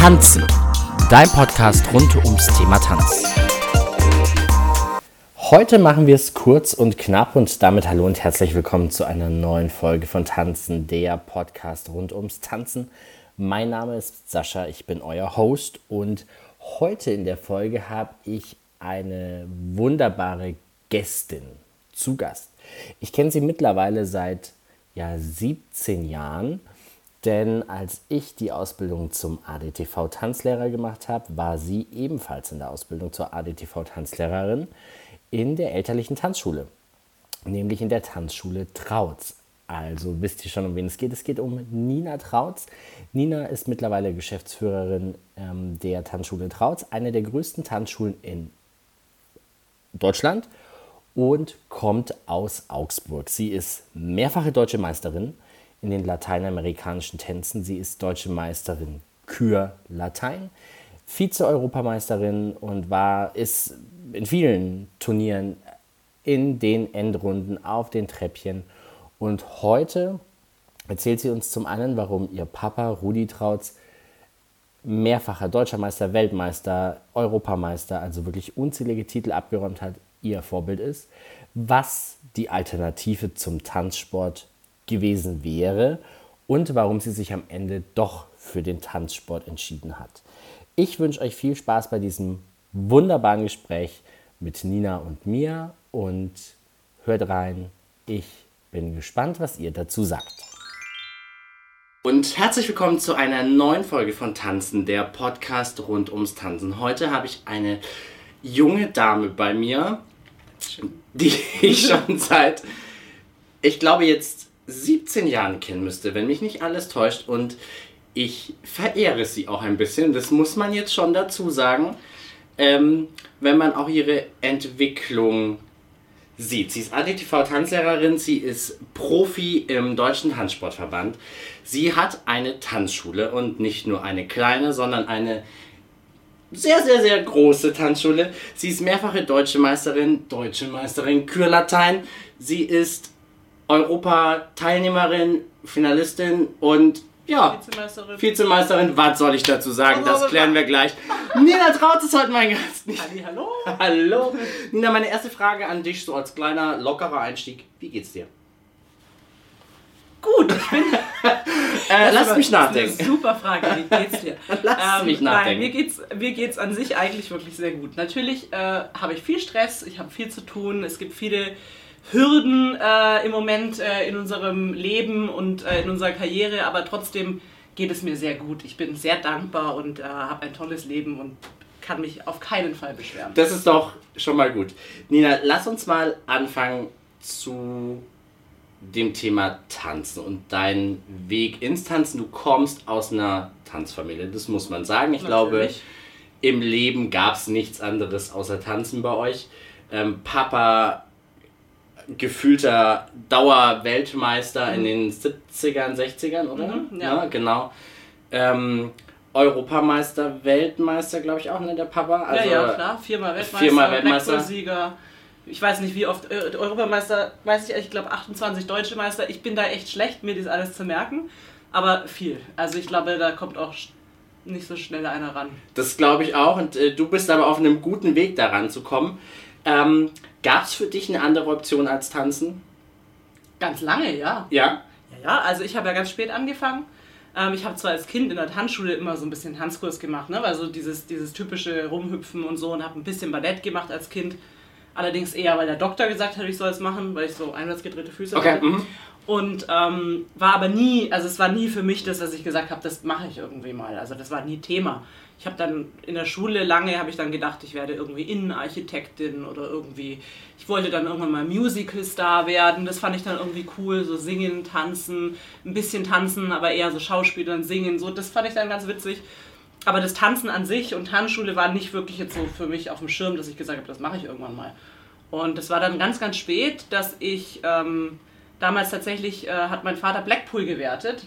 Tanzen, dein Podcast rund ums Thema Tanz. Heute machen wir es kurz und knapp und damit hallo und herzlich willkommen zu einer neuen Folge von Tanzen, der Podcast rund ums Tanzen. Mein Name ist Sascha, ich bin euer Host und heute in der Folge habe ich eine wunderbare Gästin zu Gast. Ich kenne sie mittlerweile seit ja, 17 Jahren, denn als ich die Ausbildung zum ADTV-Tanzlehrer gemacht habe, war sie ebenfalls in der Ausbildung zur ADTV-Tanzlehrerin in der elterlichen Tanzschule, nämlich in der Tanzschule Trautz. Also wisst ihr schon, um wen es geht. Es geht um Nina Trautz. Nina ist mittlerweile Geschäftsführerin ähm, der Tanzschule Trautz, eine der größten Tanzschulen in Deutschland und kommt aus Augsburg. Sie ist mehrfache deutsche Meisterin in den lateinamerikanischen Tänzen. Sie ist deutsche Meisterin Kür Latein, Vize-Europameisterin und war, ist in vielen Turnieren in den Endrunden auf den Treppchen. Und heute erzählt sie uns zum einen, warum ihr Papa Rudi Trautz mehrfacher deutscher Meister, Weltmeister, Europameister, also wirklich unzählige Titel abgeräumt hat, ihr Vorbild ist, was die Alternative zum Tanzsport gewesen wäre und warum sie sich am Ende doch für den Tanzsport entschieden hat. Ich wünsche euch viel Spaß bei diesem wunderbaren Gespräch mit Nina und mir und hört rein. Ich bin gespannt, was ihr dazu sagt. Und herzlich willkommen zu einer neuen Folge von Tanzen, der Podcast rund ums Tanzen. Heute habe ich eine junge Dame bei mir, die ich schon seit, ich glaube jetzt 17 Jahren kennen müsste, wenn mich nicht alles täuscht. Und ich verehre sie auch ein bisschen. Das muss man jetzt schon dazu sagen, ähm, wenn man auch ihre Entwicklung sieht. Sie ist ADTV-Tanzlehrerin, sie ist Profi im Deutschen Tanzsportverband. Sie hat eine Tanzschule und nicht nur eine kleine, sondern eine sehr, sehr, sehr große Tanzschule. Sie ist mehrfache deutsche Meisterin, deutsche Meisterin Kürlatein. Sie ist Europa-Teilnehmerin, Finalistin und ja, Vizemeisterin. Vizemeisterin, was soll ich dazu sagen? Das klären wir gleich. Nina Traut ist heute mein Gast. Halli, hallo. Hallo. Nina, meine erste Frage an dich, so als kleiner, lockerer Einstieg. Wie geht's dir? Gut, ich bin. äh, lass mich nachdenken. Das ist eine super Frage, wie geht's dir? lass ähm, mich nachdenken. Nein, mir geht's, mir geht's an sich eigentlich wirklich sehr gut. Natürlich äh, habe ich viel Stress, ich habe viel zu tun, es gibt viele Hürden äh, im Moment äh, in unserem Leben und äh, in unserer Karriere, aber trotzdem geht es mir sehr gut. Ich bin sehr dankbar und äh, habe ein tolles Leben und kann mich auf keinen Fall beschweren. Das ist doch schon mal gut. Nina, lass uns mal anfangen zu dem Thema Tanzen und deinen Weg ins Tanzen. Du kommst aus einer Tanzfamilie, das muss man sagen. Ich Natürlich. glaube, im Leben gab es nichts anderes außer Tanzen bei euch. Ähm, Papa gefühlter Dauerweltmeister mhm. in den 70ern, 60ern, oder? Mhm, ja. ja. genau. Ähm, Europameister, Weltmeister, glaube ich auch, ne, der Papa. Also, ja, ja, klar. Viermal Weltmeister, viermal Weltmeister. Sieger. Ich weiß nicht, wie oft äh, Europameister, weiß ich, ich glaube 28 deutsche Meister. Ich bin da echt schlecht, mir das alles zu merken. Aber viel. Also ich glaube, da kommt auch nicht so schnell einer ran. Das glaube ich auch. Und äh, du bist aber auf einem guten Weg daran zu kommen. Ähm, Gab es für dich eine andere Option als Tanzen? Ganz lange, ja. Ja? Ja, ja. Also ich habe ja ganz spät angefangen. Ähm, ich habe zwar als Kind in der Tanzschule immer so ein bisschen Tanzkurs gemacht, ne? weil so dieses, dieses typische Rumhüpfen und so und habe ein bisschen Ballett gemacht als Kind. Allerdings eher, weil der Doktor gesagt hat, ich soll es machen, weil ich so einwärtsgedrehte Füße okay. hatte. Mhm. Und ähm, war aber nie, also es war nie für mich das, dass ich gesagt habe, das mache ich irgendwie mal. Also das war nie Thema ich habe dann in der Schule lange, habe ich dann gedacht, ich werde irgendwie Innenarchitektin oder irgendwie, ich wollte dann irgendwann mal Musical-Star werden. Das fand ich dann irgendwie cool, so singen, tanzen, ein bisschen tanzen, aber eher so Schauspielern, singen, so, das fand ich dann ganz witzig. Aber das Tanzen an sich und Tanzschule war nicht wirklich jetzt so für mich auf dem Schirm, dass ich gesagt habe, das mache ich irgendwann mal. Und das war dann ganz, ganz spät, dass ich ähm, damals tatsächlich, äh, hat mein Vater Blackpool gewertet.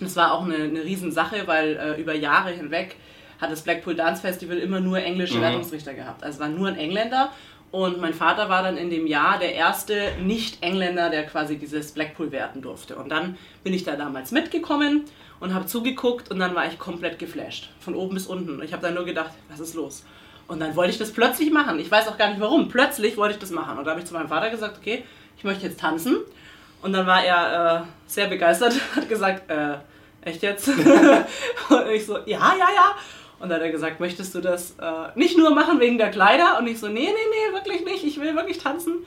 Das war auch eine, eine Riesensache, weil äh, über Jahre hinweg hat das Blackpool Dance Festival immer nur englische mhm. Wertungsrichter gehabt. Also es war nur ein Engländer Und mein Vater war dann in dem Jahr der erste Nicht-Engländer, der quasi dieses Blackpool werten durfte. Und dann bin ich da damals mitgekommen und habe zugeguckt und dann war ich komplett geflasht. Von oben bis unten. Ich habe dann nur gedacht, was ist los? Und dann wollte ich das plötzlich machen. Ich weiß auch gar nicht warum. Plötzlich wollte ich das machen. Und da habe ich zu meinem Vater gesagt, okay, ich möchte jetzt tanzen. Und dann war er äh, sehr begeistert, hat gesagt, äh, echt jetzt? und ich so, ja, ja, ja. Und dann hat er gesagt, möchtest du das äh, nicht nur machen wegen der Kleider? Und ich so, nee, nee, nee, wirklich nicht, ich will wirklich tanzen.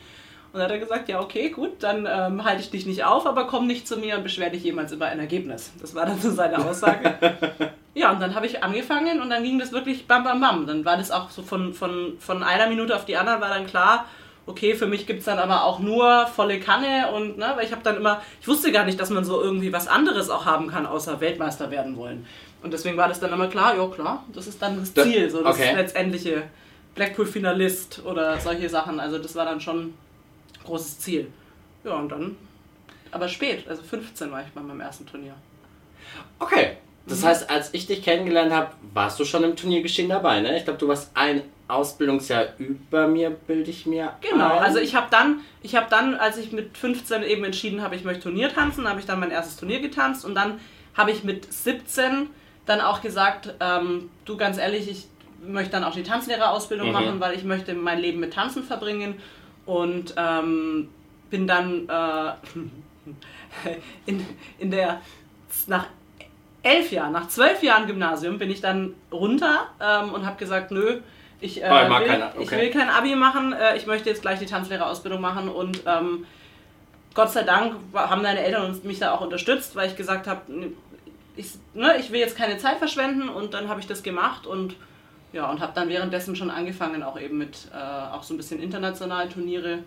Und dann hat er gesagt, ja, okay, gut, dann ähm, halte ich dich nicht auf, aber komm nicht zu mir und beschwer dich jemals über ein Ergebnis. Das war dann so seine Aussage. ja, und dann habe ich angefangen und dann ging das wirklich bam, bam, bam. Dann war das auch so von, von, von einer Minute auf die andere war dann klar, okay, für mich gibt es dann aber auch nur volle Kanne und, ne, weil ich habe dann immer, ich wusste gar nicht, dass man so irgendwie was anderes auch haben kann, außer Weltmeister werden wollen. Und deswegen war das dann immer klar, ja klar, das ist dann das Ziel, so das okay. letztendliche Blackpool-Finalist oder solche Sachen. Also das war dann schon ein großes Ziel. Ja, und dann, aber spät, also 15 war ich bei meinem ersten Turnier. Okay, das mhm. heißt, als ich dich kennengelernt habe, warst du schon im Turniergeschehen dabei, ne? Ich glaube, du warst ein Ausbildungsjahr über mir, bilde ich mir. Genau, ein. also ich habe dann, ich habe dann, als ich mit 15 eben entschieden habe, ich möchte Turnier tanzen, habe ich dann mein erstes Turnier getanzt und dann habe ich mit 17 dann auch gesagt, ähm, du ganz ehrlich, ich möchte dann auch die Tanzlehrerausbildung mhm. machen, weil ich möchte mein Leben mit Tanzen verbringen und ähm, bin dann äh, in, in der nach elf Jahren, nach zwölf Jahren Gymnasium bin ich dann runter ähm, und habe gesagt, nö, ich, äh, oh, will, okay. ich will kein Abi machen, äh, ich möchte jetzt gleich die Tanzlehrerausbildung machen und ähm, Gott sei Dank haben deine Eltern mich da auch unterstützt, weil ich gesagt habe, ich, ne, ich will jetzt keine Zeit verschwenden und dann habe ich das gemacht und ja, und habe dann währenddessen schon angefangen, auch eben mit äh, auch so ein bisschen internationalen Turniere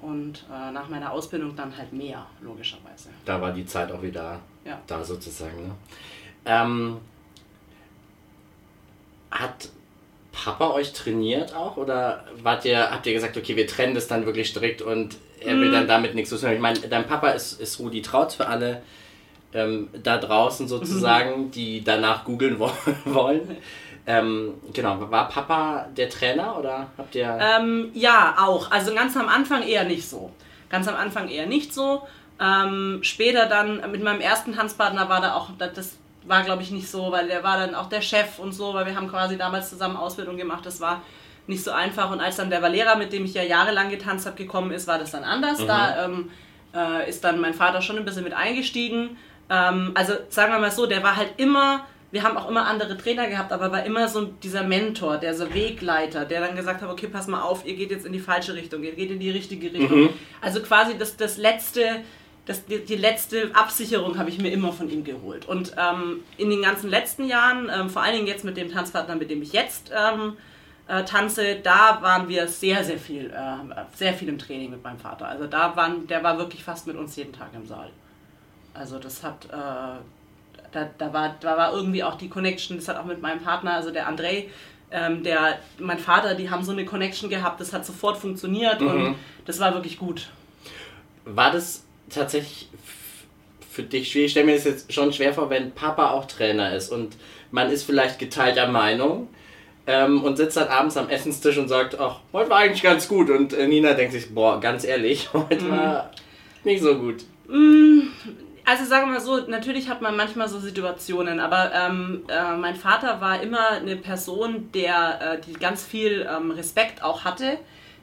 und äh, nach meiner Ausbildung dann halt mehr, logischerweise. Da war die Zeit auch wieder ja. da sozusagen. Ne? Ähm, hat Papa euch trainiert auch oder wart ihr, habt ihr gesagt, okay, wir trennen das dann wirklich strikt und er will mm. dann damit nichts zu tun? Ich meine, dein Papa ist, ist Rudi Trautz für alle ähm, da draußen sozusagen, die danach googeln wollen. Ähm, genau, war Papa der Trainer oder habt ihr. Ähm, ja, auch. Also ganz am Anfang eher nicht so. Ganz am Anfang eher nicht so. Ähm, später dann mit meinem ersten Tanzpartner war da auch, das war glaube ich nicht so, weil der war dann auch der Chef und so, weil wir haben quasi damals zusammen Ausbildung gemacht. Das war nicht so einfach. Und als dann der Valera, mit dem ich ja jahrelang getanzt habe, gekommen ist, war das dann anders. Mhm. Da ähm, äh, ist dann mein Vater schon ein bisschen mit eingestiegen. Ähm, also sagen wir mal so, der war halt immer, wir haben auch immer andere Trainer gehabt, aber war immer so dieser Mentor, der so Wegleiter, der dann gesagt hat, okay, pass mal auf, ihr geht jetzt in die falsche Richtung, ihr geht in die richtige Richtung. Mhm. Also quasi das, das letzte, das, die, die letzte Absicherung habe ich mir immer von ihm geholt. Und ähm, in den ganzen letzten Jahren, ähm, vor allen Dingen jetzt mit dem Tanzpartner, mit dem ich jetzt ähm, äh, tanze, da waren wir sehr, sehr viel, äh, sehr viel im Training mit meinem Vater. Also da waren, der war wirklich fast mit uns jeden Tag im Saal. Also das hat, äh, da, da, war, da war irgendwie auch die Connection, das hat auch mit meinem Partner, also der André, ähm, der, mein Vater, die haben so eine Connection gehabt, das hat sofort funktioniert mhm. und das war wirklich gut. War das tatsächlich für dich schwierig? Ich stelle mir das jetzt schon schwer vor, wenn Papa auch Trainer ist und man ist vielleicht geteilter Meinung ähm, und sitzt dann abends am Essenstisch und sagt, ach, heute war eigentlich ganz gut und äh, Nina denkt sich, boah, ganz ehrlich, heute mhm. war nicht so gut. Mhm also sagen wir mal so, natürlich hat man manchmal so Situationen, aber ähm, äh, mein Vater war immer eine Person, der äh, die ganz viel ähm, Respekt auch hatte,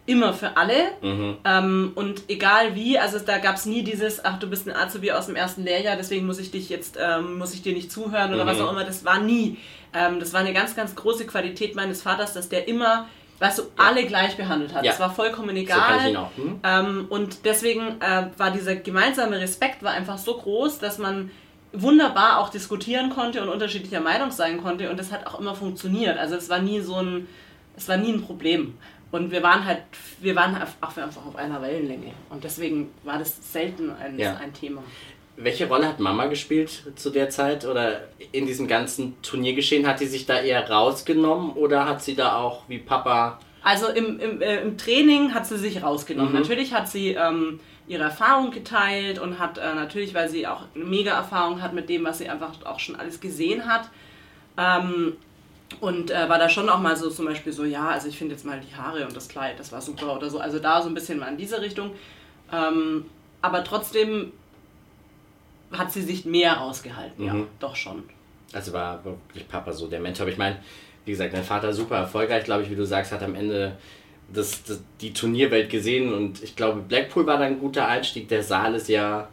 immer für alle mhm. ähm, und egal wie, also da gab es nie dieses, ach du bist ein Azubi aus dem ersten Lehrjahr, deswegen muss ich dich jetzt, ähm, muss ich dir nicht zuhören oder mhm. was auch immer, das war nie. Ähm, das war eine ganz, ganz große Qualität meines Vaters, dass der immer weißt du, ja. alle gleich behandelt hat. Ja. Das war vollkommen egal. So hm? ähm, und deswegen äh, war dieser gemeinsame Respekt war einfach so groß, dass man wunderbar auch diskutieren konnte und unterschiedlicher Meinung sein konnte und das hat auch immer funktioniert. Also es war nie so ein, es war nie ein Problem. Und wir waren halt, wir waren auch einfach auf einer Wellenlänge. Und deswegen war das selten ein, ja. ein Thema. Welche Rolle hat Mama gespielt zu der Zeit oder in diesem ganzen Turniergeschehen? Hat sie sich da eher rausgenommen oder hat sie da auch wie Papa. Also im, im, äh, im Training hat sie sich rausgenommen. Mhm. Natürlich hat sie ähm, ihre Erfahrung geteilt und hat äh, natürlich, weil sie auch eine mega Erfahrung hat mit dem, was sie einfach auch schon alles gesehen hat. Ähm, Und äh, war da schon auch mal so zum Beispiel so, ja, also ich finde jetzt mal die Haare und das Kleid, das war super oder so. Also da so ein bisschen mal in diese Richtung. Ähm, aber trotzdem hat sie sich mehr rausgehalten, ja, Mhm. doch schon. Also war wirklich Papa so der Mentor. Aber ich meine, wie gesagt, dein Vater super erfolgreich, glaube ich, wie du sagst, hat am Ende das, das, die Turnierwelt gesehen und ich glaube, Blackpool war dann ein guter Einstieg. Der Saal ist ja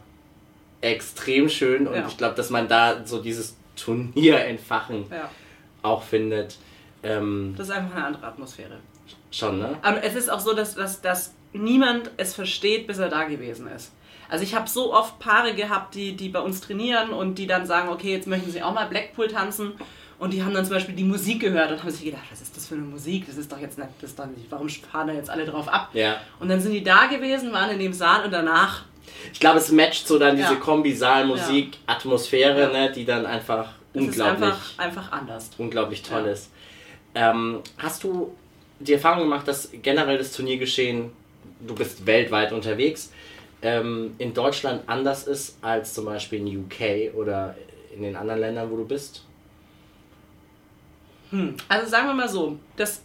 extrem schön und Ja. ich glaube, dass man da so dieses Turnier entfachen Ja, auch findet. Ähm, das ist einfach eine andere Atmosphäre. schon, ne? Aber es ist auch so, dass, dass, dass niemand es versteht, bis er da gewesen ist. Also ich habe so oft Paare gehabt, die, die bei uns trainieren und die dann sagen, okay, jetzt möchten sie auch mal Blackpool tanzen. Und die haben dann zum Beispiel die Musik gehört und haben sich gedacht, was ist das für eine Musik? Das ist doch jetzt nicht, das ist doch nicht, warum fahren da jetzt alle drauf ab? Ja. Und dann sind die da gewesen, waren in dem Saal und danach, Ich glaube, es matcht so dann diese Ja. Kombi Saalmusik, Atmosphäre, Ja. ne, die dann einfach das ist unglaublich einfach, einfach anders. unglaublich toll Ja. ist. Ähm, hast du die Erfahrung gemacht, dass generell das Turniergeschehen, du bist weltweit unterwegs, ähm, in Deutschland anders ist als zum Beispiel in UK oder in den anderen Ländern, wo du bist? Hm. Also sagen wir mal so, das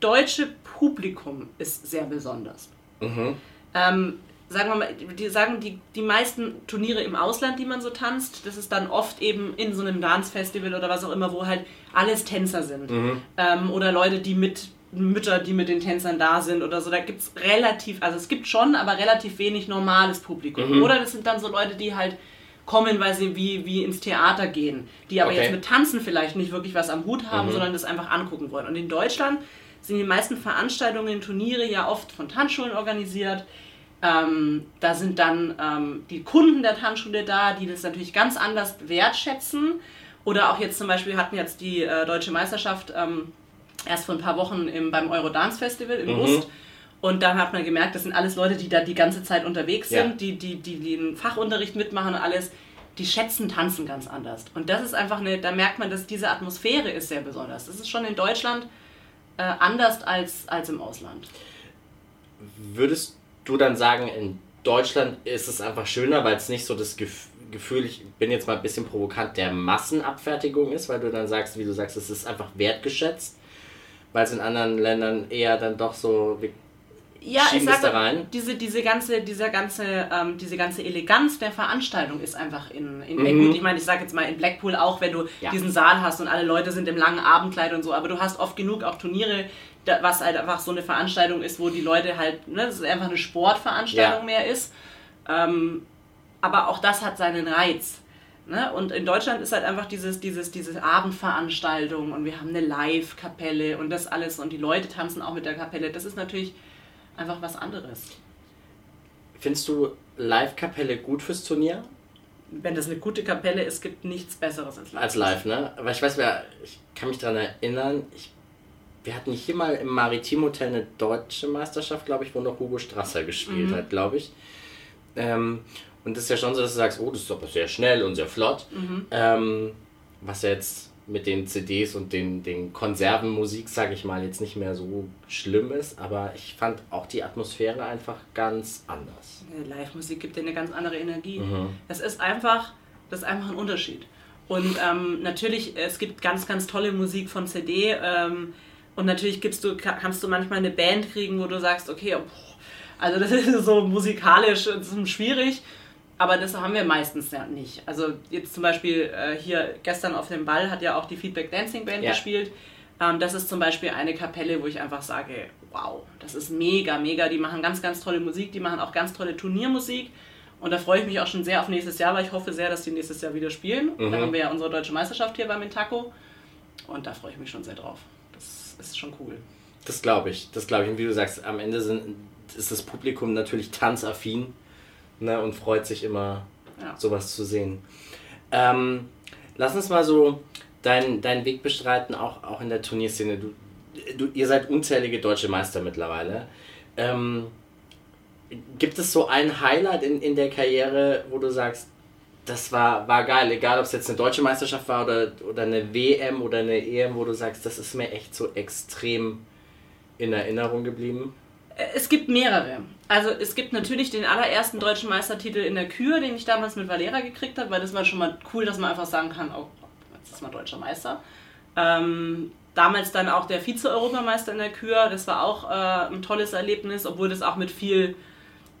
deutsche Publikum ist sehr besonders. Mhm. Ähm, sagen wir mal, die sagen die, die meisten Turniere im Ausland, die man so tanzt, das ist dann oft eben in so einem Dance-Festival oder was auch immer, wo halt alles Tänzer sind. Ähm, oder Leute, die mit Mütter, die mit den Tänzern da sind oder so. Da gibt es relativ, also es gibt schon, aber relativ wenig normales Publikum. Oder das sind dann so Leute, die halt kommen, weil sie wie, wie ins Theater gehen, die aber Okay. jetzt mit Tanzen vielleicht nicht wirklich was am Hut haben, Mhm. sondern das einfach angucken wollen. Und in Deutschland sind die meisten Veranstaltungen, Turniere ja oft von Tanzschulen organisiert. Ähm, da sind dann ähm, die Kunden der Tanzschule da, die das natürlich ganz anders wertschätzen. Oder auch jetzt zum Beispiel, wir hatten jetzt die äh, deutsche Meisterschaft ähm, erst vor ein paar Wochen im, beim Eurodance Festival im Mhm. Und da hat man gemerkt, das sind alles Leute, die da die ganze Zeit unterwegs Ja. sind, die, die, die, die den Fachunterricht mitmachen und alles. Die schätzen Tanzen ganz anders. Und das ist einfach eine, da merkt man, dass diese Atmosphäre ist sehr besonders. Das ist schon in Deutschland äh, anders als, als im Ausland. Würdest du dann sagen, in Deutschland ist es einfach schöner, weil es nicht so das Gef Gefühl, ich bin jetzt mal ein bisschen provokant, der Massenabfertigung ist, weil du dann sagst, wie du sagst, es ist einfach wertgeschätzt, weil es in anderen Ländern eher dann doch so, wir Ja, ich schieben das sag da rein. diese, diese ganze, dieser ganze, ähm, diese ganze Eleganz der Veranstaltung ist einfach in, in Mhm. gut, ich meine, ich sag jetzt mal in Blackpool auch, wenn du Ja. diesen Saal hast und alle Leute sind im langen Abendkleid und so, aber du hast oft genug auch Turniere, da, was halt einfach so eine Veranstaltung ist, wo die Leute halt, ne, das ist einfach eine Sportveranstaltung Ja. mehr ist. Ähm, aber auch das hat seinen Reiz. Ne? Und in Deutschland ist halt einfach dieses, dieses, diese Abendveranstaltung und wir haben eine Live-Kapelle und das alles und die Leute tanzen auch mit der Kapelle. Das ist natürlich einfach was anderes. Findest du Live-Kapelle gut fürs Turnier? Wenn das eine gute Kapelle ist, gibt nichts Besseres als live. Als live, ne? Aber ich weiß, wer, ich kann mich daran erinnern, ich, wir hatten hier mal im Maritim Hotel eine deutsche Meisterschaft, glaube ich, wo noch Hugo Strasser gespielt Mhm. hat, glaube ich. Ähm, und das ist ja schon so, dass du sagst, oh, das ist aber sehr schnell und sehr flott. Mhm. Ähm, was ja jetzt mit den CDs und den, den Konservenmusik, sage ich mal, jetzt nicht mehr so schlimm ist. Aber ich fand auch die Atmosphäre einfach ganz anders. Live-Musik gibt dir eine ganz andere Energie. Mhm. Es ist einfach, das ist einfach ein Unterschied. Und ähm, natürlich, es gibt ganz, ganz tolle Musik von CD. Ähm, und natürlich gibst du, ka- kannst du manchmal eine Band kriegen, wo du sagst, okay, boah, also das ist so musikalisch das ist schwierig. Aber das haben wir meistens ja nicht. Also jetzt zum Beispiel äh, hier gestern auf dem Ball hat ja auch die Feedback Dancing Band Ja. gespielt. Ähm, das ist zum Beispiel eine Kapelle, wo ich einfach sage, wow, das ist mega, mega. Die machen ganz, ganz tolle Musik, die machen auch ganz tolle Turniermusik. Und da freue ich mich auch schon sehr auf nächstes Jahr, weil ich hoffe sehr, dass die nächstes Jahr wieder spielen. Mhm. Da haben wir ja unsere deutsche Meisterschaft hier beim Intaco. Und da freue ich mich schon sehr drauf. Das ist schon cool. Das glaube ich, das glaube ich. Und wie du sagst, am Ende sind, ist das Publikum natürlich tanzaffin ne, und freut sich immer, Ja. sowas zu sehen. Ähm, lass uns mal so deinen deinen Weg bestreiten, auch, auch in der Turnierszene. Du, du, ihr seid unzählige deutsche Meister mittlerweile. Ähm, gibt es so ein Highlight in, in der Karriere, wo du sagst, das war, war geil, egal ob es jetzt eine deutsche Meisterschaft war oder, oder eine WM oder eine EM, wo du sagst, das ist mir echt so extrem in Erinnerung geblieben? Es gibt mehrere. Also es gibt natürlich den allerersten deutschen Meistertitel in der Kür, den ich damals mit Valera gekriegt habe, weil das war schon mal cool, dass man einfach sagen kann, oh, jetzt ist man deutscher Meister. Ähm, damals dann auch der Vize-Europameister in der Kür, das war auch äh, ein tolles Erlebnis, obwohl das auch mit viel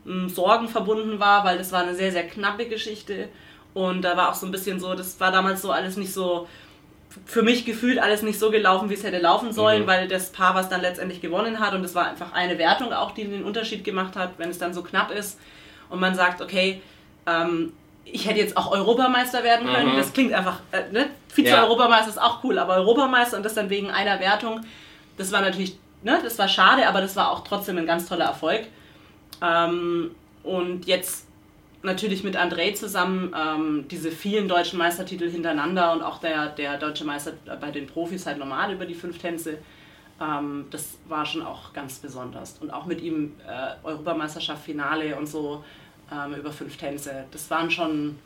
mh, Sorgen verbunden war, weil das war eine sehr, sehr knappe Geschichte. Und da war auch so ein bisschen so, das war damals so alles nicht so, für mich gefühlt alles nicht so gelaufen, wie es hätte laufen sollen, mhm. weil das Paar, was dann letztendlich gewonnen hat, und es war einfach eine Wertung auch, die den Unterschied gemacht hat, wenn es dann so knapp ist und man sagt, okay, ähm, ich hätte jetzt auch Europameister werden können. Mhm. Das klingt einfach, äh, ne? Vize-Europameister ist auch cool, aber Europameister und das dann wegen einer Wertung, das war natürlich, ne, das war schade, aber das war auch trotzdem ein ganz toller Erfolg. Ähm, und jetzt natürlich mit André zusammen ähm, diese vielen deutschen Meistertitel hintereinander und auch der, der deutsche Meister bei den Profis halt normal über die fünf Tänze. Ähm, das war schon auch ganz besonders. Und auch mit ihm äh, Europameisterschaft Finale und so ähm, über fünf Tänze. Das waren schon,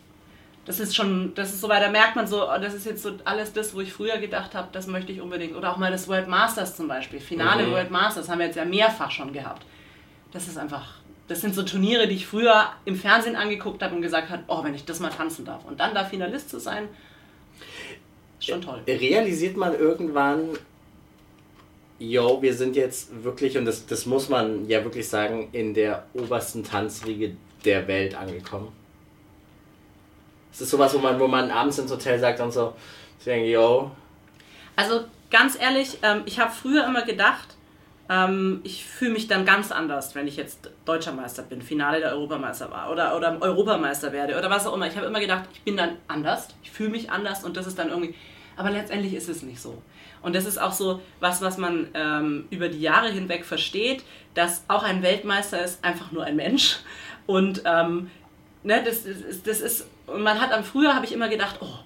das ist schon, das ist so weit, da merkt man so, oh, das ist jetzt so alles das, wo ich früher gedacht habe, das möchte ich unbedingt. Oder auch mal das World Masters zum Beispiel. Finale mhm. World Masters haben wir jetzt ja mehrfach schon gehabt. Das ist einfach das sind so Turniere, die ich früher im Fernsehen angeguckt habe und gesagt habe, oh, wenn ich das mal tanzen darf. Und dann da Finalist zu sein, schon toll. Realisiert man irgendwann, yo, wir sind jetzt wirklich, und das, das muss man ja wirklich sagen, in der obersten Tanzriege der Welt angekommen? Es ist sowas, wo man, wo man abends ins Hotel sagt und so, ich denke, yo. Also ganz ehrlich, ähm, ich habe früher immer gedacht, ähm, ich fühle mich dann ganz anders, wenn ich jetzt Deutscher Meister bin, Finale der Europameister war oder, oder Europameister werde oder was auch immer. Ich habe immer gedacht, ich bin dann anders, ich fühle mich anders und das ist dann irgendwie. Aber letztendlich ist es nicht so. Und das ist auch so was, was man ähm, über die Jahre hinweg versteht, dass auch ein Weltmeister ist einfach nur ein Mensch. Und ähm, ne, das, das, das ist, und man hat am früher habe ich immer gedacht, oh,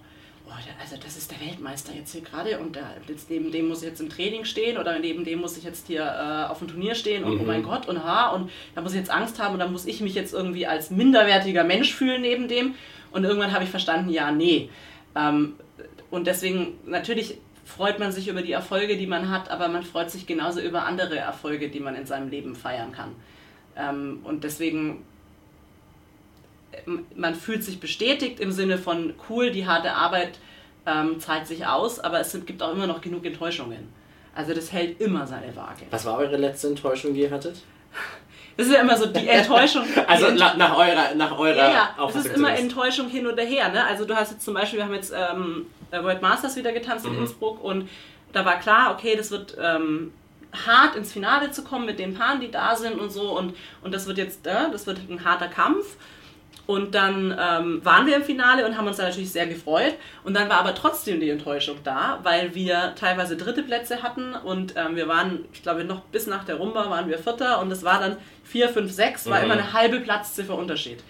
also das ist der Weltmeister jetzt hier gerade und der, jetzt neben dem muss ich jetzt im Training stehen oder neben dem muss ich jetzt hier äh, auf dem Turnier stehen und oh mhm. oh mein Gott und ha und da muss ich jetzt Angst haben und da muss ich mich jetzt irgendwie als minderwertiger Mensch fühlen neben dem und irgendwann habe ich verstanden, ja, nee. Ähm, und deswegen natürlich freut man sich über die Erfolge, die man hat, aber man freut sich genauso über andere Erfolge, die man in seinem Leben feiern kann. Ähm, und deswegen man fühlt sich bestätigt im Sinne von cool, die harte Arbeit ähm, zahlt sich aus, aber es gibt auch immer noch genug Enttäuschungen. Also das hält immer seine Waage. Was war eure letzte Enttäuschung, die ihr hattet? Das ist ja immer so die Enttäuschung. also die Ent nach eurer, nach eurer ja, ja. Es ist immer Enttäuschung hin oder her. Ne? Also du hast jetzt zum Beispiel, wir haben jetzt ähm, World Masters wieder getanzt mhm. in Innsbruck und da war klar, okay, das wird ähm, hart ins Finale zu kommen mit den Paaren, die da sind und so und, und das wird jetzt, äh, das wird ein harter Kampf. Und dann ähm, waren wir im Finale und haben uns da natürlich sehr gefreut. Und dann war aber trotzdem die Enttäuschung da, weil wir teilweise dritte Plätze hatten und ähm, wir waren, ich glaube, noch bis nach der Rumba waren wir Vierter und es war dann 4, 5, 6, war mhm. immer eine halbe Platzziffer Unterschied.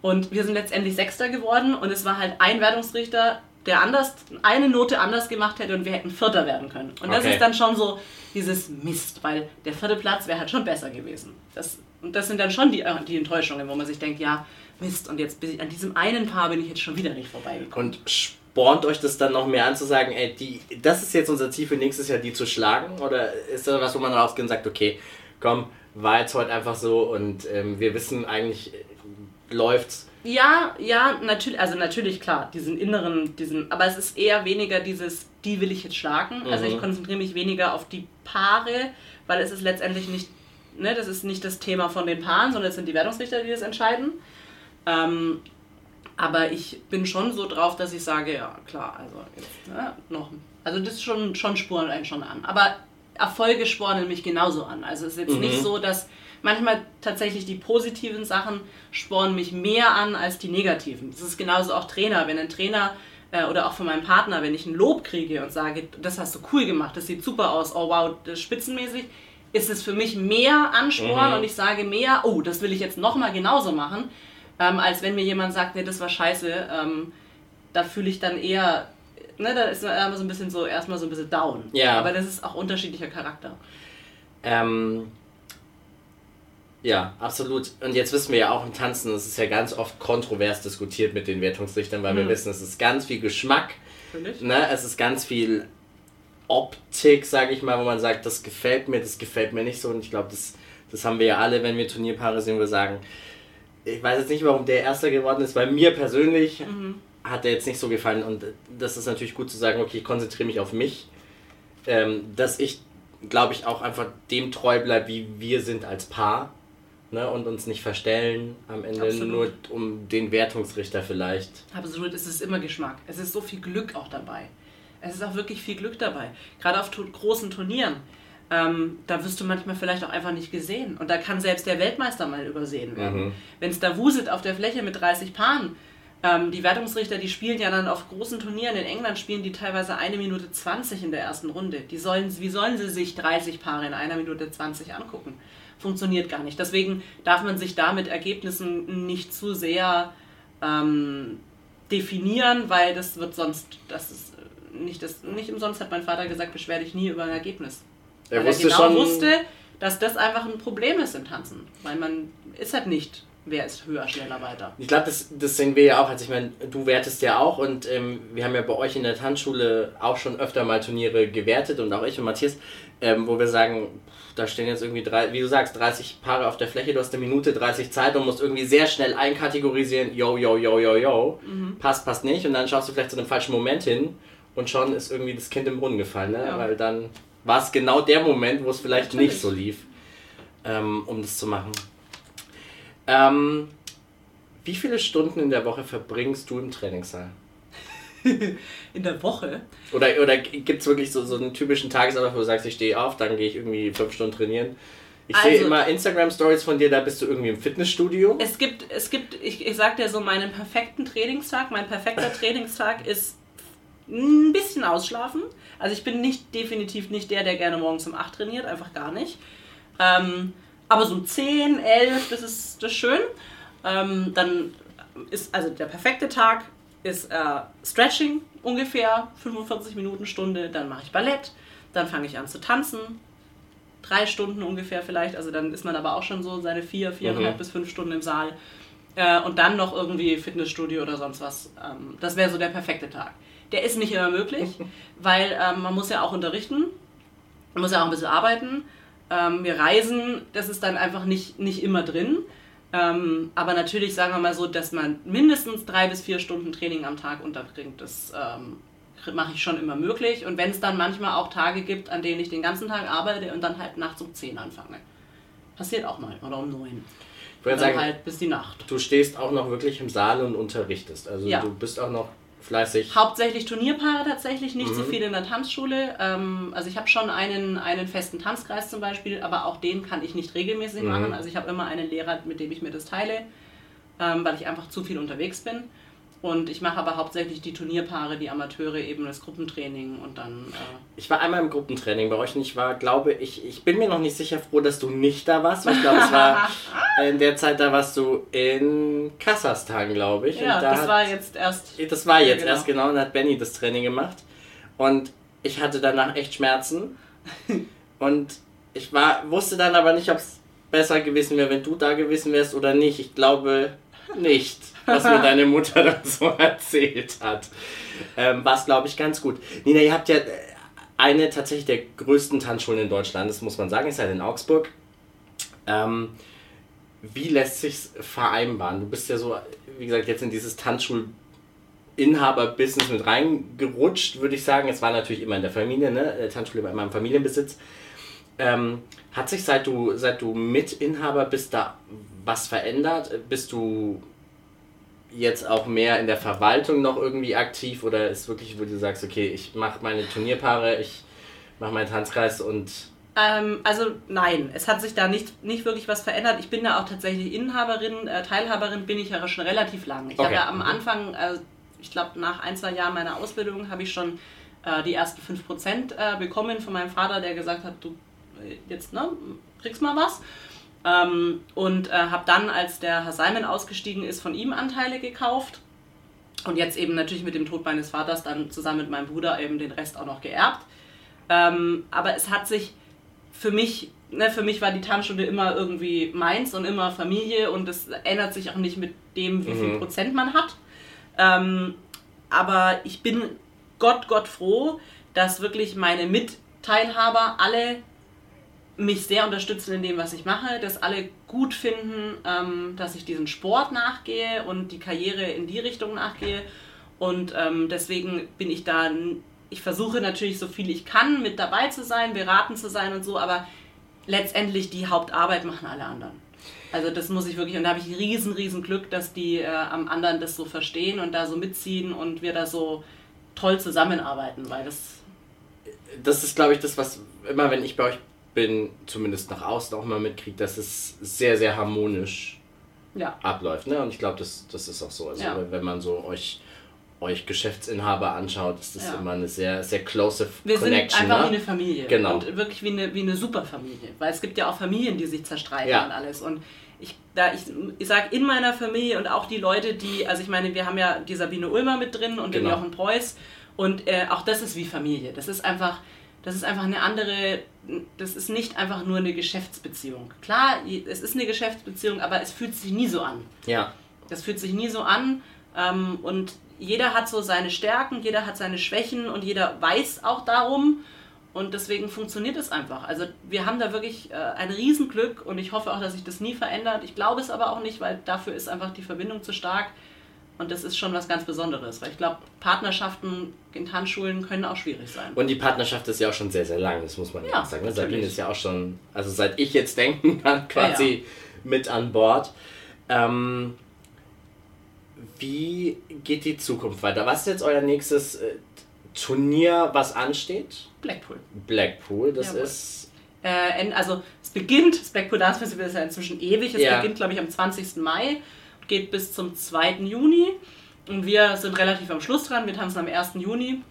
Und wir sind letztendlich Sechster geworden und es war halt ein Wertungsrichter, der anders, eine Note anders gemacht hätte und wir hätten Vierter werden können. Und das okay. ist dann schon so dieses Mist, weil der vierte Platz wäre halt schon besser gewesen. Das, und das sind dann schon die, äh, die Enttäuschungen, wo man sich denkt, ja, Mist, und jetzt bin ich, an diesem einen Paar bin ich jetzt schon wieder nicht vorbeigekommen. Und spornt euch das dann noch mehr an zu sagen, ey, die, das ist jetzt unser Ziel für nächstes Jahr, die zu schlagen? Oder ist das was, wo man rausgeht und sagt, okay, komm, war jetzt heute einfach so und ähm, wir wissen eigentlich, äh, läuft's? Ja, ja, natürlich, also natürlich klar, diesen inneren, diesen, aber es ist eher weniger dieses, die will ich jetzt schlagen. Mhm. Also ich mhm. konzentriere mich weniger auf die Paare, weil es ist letztendlich nicht, ne, das ist nicht das Thema von den Paaren, sondern es sind die Wertungsrichter, die das entscheiden. Ähm, aber ich bin schon so drauf, dass ich sage, ja klar, also jetzt, ne, noch. Also das schon, schon spuren einen schon an. Aber Erfolge spornen mich genauso an. Also es ist jetzt mhm. nicht so, dass manchmal tatsächlich die positiven Sachen spornen mich mehr an als die negativen. Das ist genauso auch Trainer. Wenn ein Trainer äh, oder auch von meinem Partner, wenn ich ein Lob kriege und sage, das hast du cool gemacht, das sieht super aus, oh wow, das ist spitzenmäßig, ist es für mich mehr Ansporn mhm. und ich sage mehr, oh, das will ich jetzt nochmal genauso machen, ähm, als wenn mir jemand sagt, nee, das war scheiße. Ähm, da fühle ich dann eher, ne, da ist man so ein bisschen so, erstmal so ein bisschen down. Ja. Aber das ist auch unterschiedlicher Charakter. Ähm, ja, absolut. Und jetzt wissen wir ja auch im Tanzen, es ist ja ganz oft kontrovers diskutiert mit den Wertungsrichtern, weil mhm. wir wissen, es ist ganz viel Geschmack. Ne? Es ist ganz viel Optik, sage ich mal, wo man sagt, das gefällt mir, das gefällt mir nicht so. Und ich glaube, das, das haben wir ja alle, wenn wir Turnierpaare sehen, wo wir sagen, ich weiß jetzt nicht, warum der Erster geworden ist, weil mir persönlich mhm. hat der jetzt nicht so gefallen und das ist natürlich gut zu sagen, okay, ich konzentriere mich auf mich ähm, dass ich, glaube ich, auch einfach dem treu bleibe, wie wir sind als Paar. Ne, und uns nicht verstellen am Ende Absolut. nur um den Wertungsrichter vielleicht. Absolut, es ist immer Geschmack. Es ist so viel Glück auch dabei. Es ist auch wirklich viel Glück dabei. Gerade auf großen Turnieren. Ähm, da wirst du manchmal vielleicht auch einfach nicht gesehen. Und da kann selbst der Weltmeister mal übersehen werden. Mhm. Wenn es da wuselt auf der Fläche mit 30 Paaren, ähm, die Wertungsrichter, die spielen ja dann auf großen Turnieren. In England spielen die teilweise eine Minute 20 in der ersten Runde. Die sollen, wie sollen sie sich 30 Paare in einer Minute 20 angucken? Funktioniert gar nicht. Deswegen darf man sich da mit Ergebnissen nicht zu sehr ähm, definieren, weil das wird sonst, das ist nicht, das, nicht umsonst hat mein Vater gesagt, beschwer dich nie über ein Ergebnis. Er weil wusste er genau schon wusste, dass das einfach ein Problem ist im Tanzen. Weil man ist halt nicht wer ist höher, schneller, weiter. Ich glaube, das, das sehen wir ja auch. Also ich meine, du wertest ja auch und ähm, wir haben ja bei euch in der Tanzschule auch schon öfter mal Turniere gewertet und auch ich und Matthias, ähm, wo wir sagen, da stehen jetzt irgendwie, drei, wie du sagst, 30 Paare auf der Fläche, du hast eine Minute 30 Zeit und musst irgendwie sehr schnell einkategorisieren, yo, yo, yo, yo, yo, mhm. passt, passt nicht und dann schaust du vielleicht zu einem falschen Moment hin und schon ist irgendwie das Kind im Brunnen gefallen, ne? Ja. weil dann war es genau der Moment, wo es vielleicht Natürlich. nicht so lief, ähm, um das zu machen. Ähm, wie viele Stunden in der Woche verbringst du im Trainingssaal? in der Woche? Oder, oder gibt es wirklich so, so einen typischen Tagesablauf, wo du sagst, ich stehe auf, dann gehe ich irgendwie fünf Stunden trainieren? Ich also, sehe immer Instagram-Stories von dir, da bist du irgendwie im Fitnessstudio. Es gibt, es gibt ich, ich sag dir so meinen perfekten Trainingstag. Mein perfekter Trainingstag ist ein bisschen ausschlafen. Also ich bin nicht definitiv nicht der, der gerne morgens um 8 trainiert, einfach gar nicht. Ähm, aber so um 10, 11, das ist, das ist schön. Ähm, dann ist also der perfekte Tag ist äh, Stretching ungefähr 45 Minuten Stunde, dann mache ich Ballett, dann fange ich an zu tanzen, drei Stunden ungefähr vielleicht, also dann ist man aber auch schon so seine vier, viereinhalb mhm. bis fünf Stunden im Saal äh, und dann noch irgendwie Fitnessstudio oder sonst was. Ähm, das wäre so der perfekte Tag. Der ist nicht immer möglich, weil ähm, man muss ja auch unterrichten, man muss ja auch ein bisschen arbeiten ähm, wir reisen, das ist dann einfach nicht, nicht immer drin. Ähm, aber natürlich sagen wir mal so, dass man mindestens drei bis vier Stunden Training am Tag unterbringt. Das ähm, mache ich schon immer möglich. Und wenn es dann manchmal auch Tage gibt, an denen ich den ganzen Tag arbeite und dann halt nachts um 10 anfange. Passiert auch mal. Oder um 9. Ich würde sagen, halt bis die Nacht. Du stehst auch noch wirklich im Saal und unterrichtest. Also ja. du bist auch noch fleißig. Hauptsächlich Turnierpaare tatsächlich, nicht mhm. so viel in der Tanzschule. Ähm, also ich habe schon einen, einen festen Tanzkreis zum Beispiel, aber auch den kann ich nicht regelmäßig mhm. machen. Also ich habe immer einen Lehrer, mit dem ich mir das teile, ähm, weil ich einfach zu viel unterwegs bin. Und ich mache aber hauptsächlich die Turnierpaare, die Amateure, eben das Gruppentraining und dann. Äh ich war einmal im Gruppentraining bei euch und ich war, glaube ich, ich bin mir noch nicht sicher froh, dass du nicht da warst, ich glaube, es war in der Zeit, da warst du in Kasachstan, glaube ich. Ja, da das hat, war jetzt erst. Das war jetzt genau. erst genau und hat Benny das Training gemacht. Und ich hatte danach echt Schmerzen. und ich war, wusste dann aber nicht, ob es besser gewesen wäre, wenn du da gewesen wärst oder nicht. Ich glaube nicht was mir deine Mutter dann so erzählt hat. Ähm, War es, glaube ich, ganz gut. Nina, ihr habt ja eine tatsächlich der größten Tanzschulen in Deutschland, das muss man sagen, ist halt in Augsburg. Ähm, wie lässt sich vereinbaren? Du bist ja so, wie gesagt, jetzt in dieses Tanzschul- Inhaber-Business mit reingerutscht, würde ich sagen. Es war natürlich immer in der Familie, ne? Tanzschule war immer im Familienbesitz. Ähm, hat sich seit du, seit du Mitinhaber bist da was verändert? Bist du jetzt auch mehr in der Verwaltung noch irgendwie aktiv oder ist wirklich, wo du sagst, okay, ich mache meine Turnierpaare, ich mache meinen Tanzkreis und. Ähm, also nein, es hat sich da nicht, nicht wirklich was verändert. Ich bin da auch tatsächlich Inhaberin, äh, Teilhaberin bin ich ja schon relativ lang. Ich okay. habe ja am. Anfang, äh, ich glaube nach ein, zwei Jahren meiner Ausbildung, habe ich schon äh, die ersten 5% äh, bekommen von meinem Vater, der gesagt hat, du äh, jetzt ne, kriegst mal was. Ähm, und äh, habe dann, als der Herr Simon ausgestiegen ist, von ihm Anteile gekauft. Und jetzt eben natürlich mit dem Tod meines Vaters dann zusammen mit meinem Bruder eben den Rest auch noch geerbt. Ähm, aber es hat sich für mich, ne, für mich war die Tanzschule immer irgendwie meins und immer Familie und es ändert sich auch nicht mit dem, wie mhm. viel Prozent man hat. Ähm, aber ich bin Gott, Gott froh, dass wirklich meine Mitteilhaber alle mich sehr unterstützen in dem, was ich mache, dass alle gut finden, ähm, dass ich diesen Sport nachgehe und die Karriere in die Richtung nachgehe. Und ähm, deswegen bin ich da ich versuche natürlich so viel ich kann mit dabei zu sein, beraten zu sein und so, aber letztendlich die Hauptarbeit machen alle anderen. Also das muss ich wirklich, und da habe ich riesen, riesen Glück, dass die äh, am anderen das so verstehen und da so mitziehen und wir da so toll zusammenarbeiten, weil das... Das ist, glaube ich, das, was immer, wenn ich bei euch bin, zumindest nach außen auch mal mitkriege, dass es sehr, sehr harmonisch ja. abläuft. Ne? Und ich glaube, das, das ist auch so. Also ja. wenn man so euch euch Geschäftsinhaber anschaut, ist das ja. immer eine sehr, sehr close Wir Connection. Wir sind einfach ne? wie eine Familie. Genau. Und wirklich wie eine, wie eine Superfamilie. Weil es gibt ja auch Familien, die sich zerstreiten ja. und alles. Und ich, da ich, ich sage in meiner Familie und auch die Leute, die, also ich meine, wir haben ja die Sabine Ulmer mit drin und genau. den Jochen Preuß. Und äh, auch das ist wie Familie. Das ist einfach, das ist einfach eine andere, das ist nicht einfach nur eine Geschäftsbeziehung. Klar, es ist eine Geschäftsbeziehung, aber es fühlt sich nie so an. Ja. Das fühlt sich nie so an. Ähm, und jeder hat so seine Stärken, jeder hat seine Schwächen und jeder weiß auch darum. Und deswegen funktioniert es einfach. Also wir haben da wirklich äh, ein Riesenglück und ich hoffe auch, dass sich das nie verändert. Ich glaube es aber auch nicht, weil dafür ist einfach die Verbindung zu stark. Und das ist schon was ganz Besonderes, weil ich glaube, Partnerschaften in Tanzschulen können auch schwierig sein. Und die Partnerschaft ist ja auch schon sehr, sehr lang, das muss man ja, auch sagen. Ne? Sabine ist ja auch schon, also seit ich jetzt denken kann, quasi ja, ja. mit an Bord. Ähm, wie geht die Zukunft weiter? Was ist jetzt euer nächstes äh, Turnier, was ansteht? Blackpool. Blackpool, das Jawohl. ist. Äh, also es beginnt, das Blackpool Dance Festival ist ja inzwischen ewig, es beginnt glaube ich am 20. Mai, geht bis zum 2. Juni und wir sind relativ am Schluss dran, wir tanzen am 1. Juni.